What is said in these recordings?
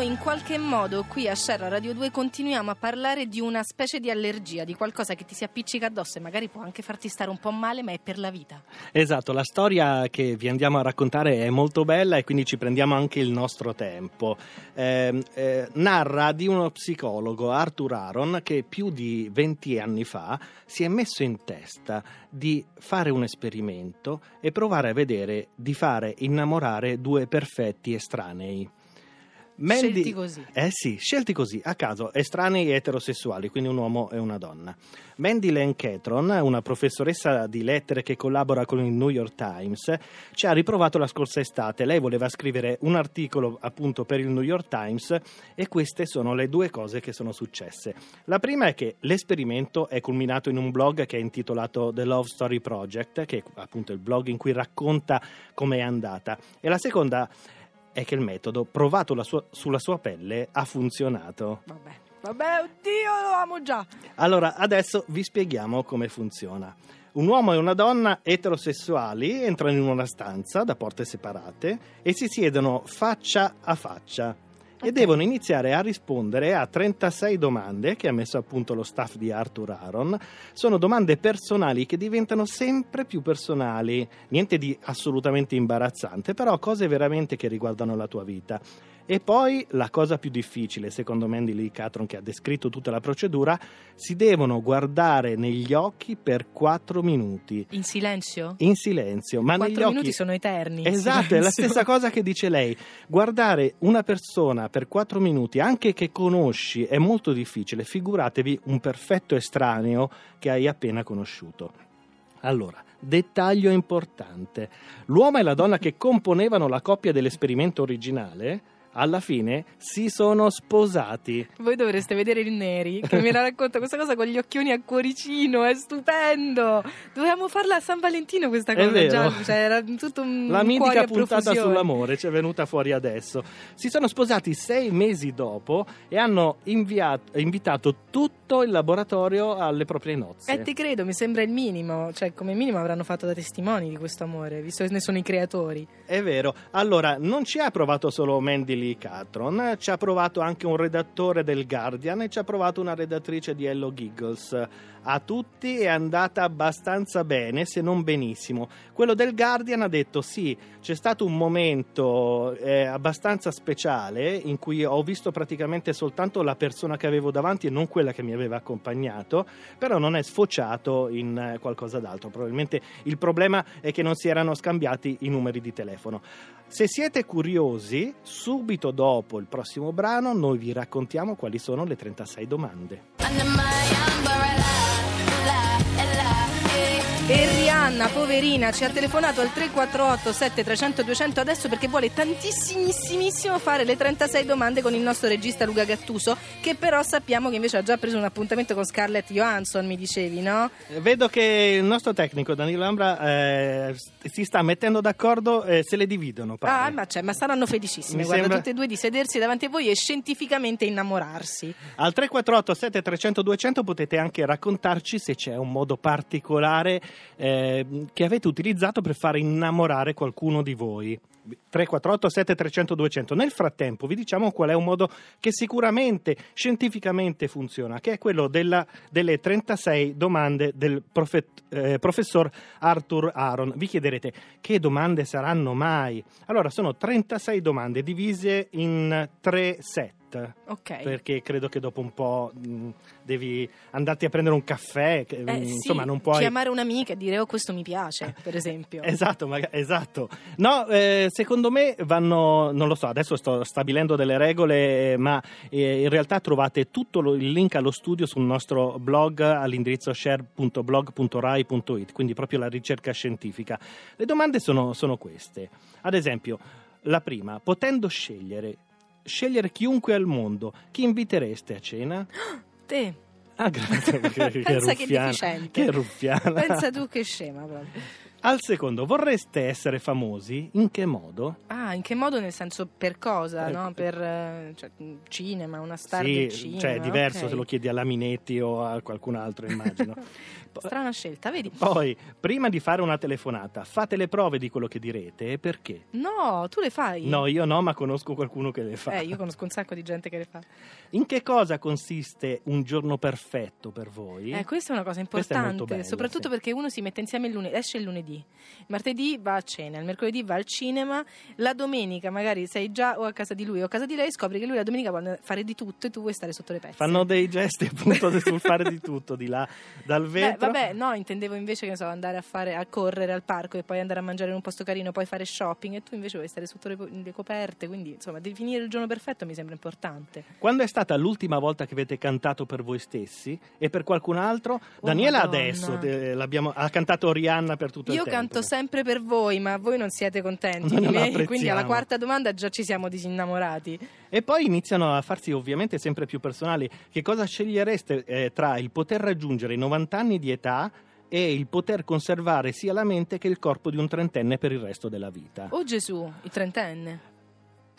noi in qualche modo qui a Scerra Radio 2 continuiamo a parlare di una specie di allergia, di qualcosa che ti si appiccica addosso e magari può anche farti stare un po' male, ma è per la vita. Esatto, la storia che vi andiamo a raccontare è molto bella e quindi ci prendiamo anche il nostro tempo. Eh, eh, narra di uno psicologo, Arthur Aaron, che più di 20 anni fa si è messo in testa di fare un esperimento e provare a vedere di fare innamorare due perfetti estranei. Mandy, scelti così. Eh sì, scelti così, a caso, estranei eterosessuali, quindi un uomo e una donna. Mandy Lane Catron, una professoressa di lettere che collabora con il New York Times, ci ha riprovato la scorsa estate. Lei voleva scrivere un articolo appunto per il New York Times e queste sono le due cose che sono successe. La prima è che l'esperimento è culminato in un blog che è intitolato The Love Story Project, che è appunto il blog in cui racconta come è andata. E la seconda è che il metodo provato sua, sulla sua pelle ha funzionato. Vabbè, vabbè, oddio, lo amo già. Allora, adesso vi spieghiamo come funziona. Un uomo e una donna eterosessuali entrano in una stanza da porte separate e si siedono faccia a faccia e devono iniziare a rispondere a 36 domande che ha messo a punto lo staff di Arthur Aaron. Sono domande personali che diventano sempre più personali, niente di assolutamente imbarazzante, però cose veramente che riguardano la tua vita. E poi la cosa più difficile, secondo Mandy Lee Catron, che ha descritto tutta la procedura, si devono guardare negli occhi per quattro minuti. In silenzio? In silenzio. Ma quattro negli occhi... minuti sono eterni. Esatto, è la stessa cosa che dice lei. Guardare una persona per quattro minuti, anche che conosci, è molto difficile. Figuratevi un perfetto estraneo che hai appena conosciuto. Allora, dettaglio importante. L'uomo e la donna che componevano la coppia dell'esperimento originale alla fine si sono sposati. Voi dovreste vedere il Neri che mi racconta questa cosa con gli occhioni a cuoricino, è stupendo. Dovevamo farla a San Valentino questa cosa, già, cioè, era tutto un La mitica puntata sull'amore ci è venuta fuori adesso. Si sono sposati sei mesi dopo e hanno inviato, invitato tutto il laboratorio alle proprie nozze. E eh, ti credo, mi sembra il minimo, cioè come minimo avranno fatto da testimoni di questo amore, visto che ne sono i creatori. È vero. Allora, non ci ha provato solo Mandy Lee Catron, ci ha provato anche un redattore del Guardian e ci ha provato una redattrice di Hello Giggles. A tutti è andata abbastanza bene, se non benissimo. Quello del Guardian ha detto sì, c'è stato un momento eh, abbastanza speciale in cui ho visto praticamente soltanto la persona che avevo davanti e non quella che mi aveva accompagnato, però non è sfociato in eh, qualcosa d'altro. Probabilmente il problema è che non si erano scambiati i numeri di telefono. Se siete curiosi, subito dopo il prossimo brano noi vi raccontiamo quali sono le 36 domande. E Rihanna, poverina, ci ha telefonato al 348 7300 200 adesso perché vuole tantissimissimo fare le 36 domande con il nostro regista Luca Gattuso, che però sappiamo che invece ha già preso un appuntamento con Scarlett Johansson, mi dicevi, no? Eh, vedo che il nostro tecnico Danilo Ambra eh, si sta mettendo d'accordo e se le dividono. Pare. Ah, ma, cioè, ma saranno felicissime, guarda, sembra... tutte e due di sedersi davanti a voi e scientificamente innamorarsi. Al 348 7300 200 potete anche raccontarci se c'è un modo particolare eh, che avete utilizzato per far innamorare qualcuno di voi. 348 7300 200 nel frattempo vi diciamo qual è un modo che sicuramente scientificamente funziona che è quello della, delle 36 domande del profe, eh, professor Arthur Aaron. Vi chiederete che domande saranno mai? Allora sono 36 domande divise in tre set Ok. Perché credo che dopo un po' mh, devi andarti a prendere un caffè. Eh, insomma, sì, non puoi. Chiamare un'amica e dire, oh, questo mi piace, per esempio. esatto, ma, esatto. No, eh, secondo me vanno, non lo so, adesso sto stabilendo delle regole, ma eh, in realtà trovate tutto lo, il link allo studio sul nostro blog all'indirizzo share.blog.rai.it, quindi proprio la ricerca scientifica. Le domande sono, sono queste. Ad esempio, la prima, potendo scegliere scegliere chiunque al mondo, chi invitereste a cena? Te. Ah, grazie. Che, Pensa che, deficiente. Che ruffiana. Pensa tu che scema proprio. Al secondo, vorreste essere famosi? In che modo? Ah, in che modo? Nel senso per cosa? Eh, no? eh. Per eh, cioè, cinema, una star sì, del cinema. cioè è diverso ok. se lo chiedi a Laminetti o a qualcun altro, immagino. Strana scelta, vedi? Poi, prima di fare una telefonata, fate le prove di quello che direte e perché? No, tu le fai? No, io no, ma conosco qualcuno che le fa. Eh, io conosco un sacco di gente che le fa. In che cosa consiste un giorno perfetto per voi? Eh, questa è una cosa importante, bella, soprattutto sì. perché uno si mette insieme il lunedì, esce il lunedì, martedì va a cena, il mercoledì va al cinema, la domenica magari sei già o a casa di lui o a casa di lei, scopri che lui la domenica vuole fare di tutto e tu vuoi stare sotto le pezze. Fanno dei gesti appunto sul fare di tutto di là dal Beh, vetro. vabbè, no, intendevo invece che so, andare a fare a correre al parco e poi andare a mangiare in un posto carino, poi fare shopping e tu invece vuoi stare sotto le, le coperte, quindi insomma, definire il giorno perfetto mi sembra importante. Quando è stata l'ultima volta che avete cantato per voi stessi e per qualcun altro? Daniela Oh, Madonna. adesso l'abbiamo- ha cantato Rihanna per tutto Io il tempo. canto sempre per voi, ma voi non siete contenti di non la me, quindi alla quarta domanda già ci siamo disinnamorati. E poi iniziano a farsi ovviamente sempre più personali. Che cosa scegliereste eh, tra il poter raggiungere i 90 anni di età e il poter conservare sia la mente che il corpo di un trentenne per il resto della vita? Oh Gesù, il trentenne.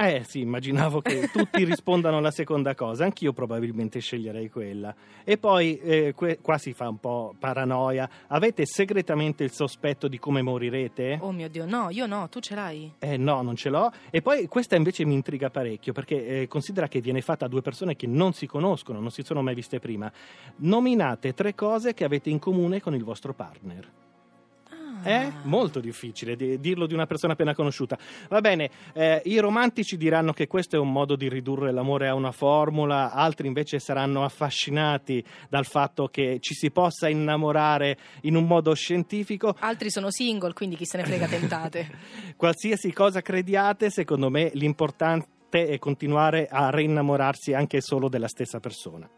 Eh sì, immaginavo che tutti rispondano alla seconda cosa, anch'io probabilmente sceglierei quella. E poi, eh, que- qua si fa un po' paranoia, avete segretamente il sospetto di come morirete? Oh mio Dio, no, io no, tu ce l'hai. Eh no, non ce l'ho. E poi questa invece mi intriga parecchio, perché eh, considera che viene fatta a due persone che non si conoscono, non si sono mai viste prima. Nominate tre cose che avete in comune con il vostro partner. È molto difficile di- dirlo di una persona appena conosciuta. Va bene, eh, i romantici diranno che questo è un modo di ridurre l'amore a una formula, altri invece saranno affascinati dal fatto che ci si possa innamorare in un modo scientifico. Altri sono single, quindi chi se ne frega tentate. Qualsiasi cosa crediate, secondo me l'importante è continuare a rinnamorarsi anche solo della stessa persona.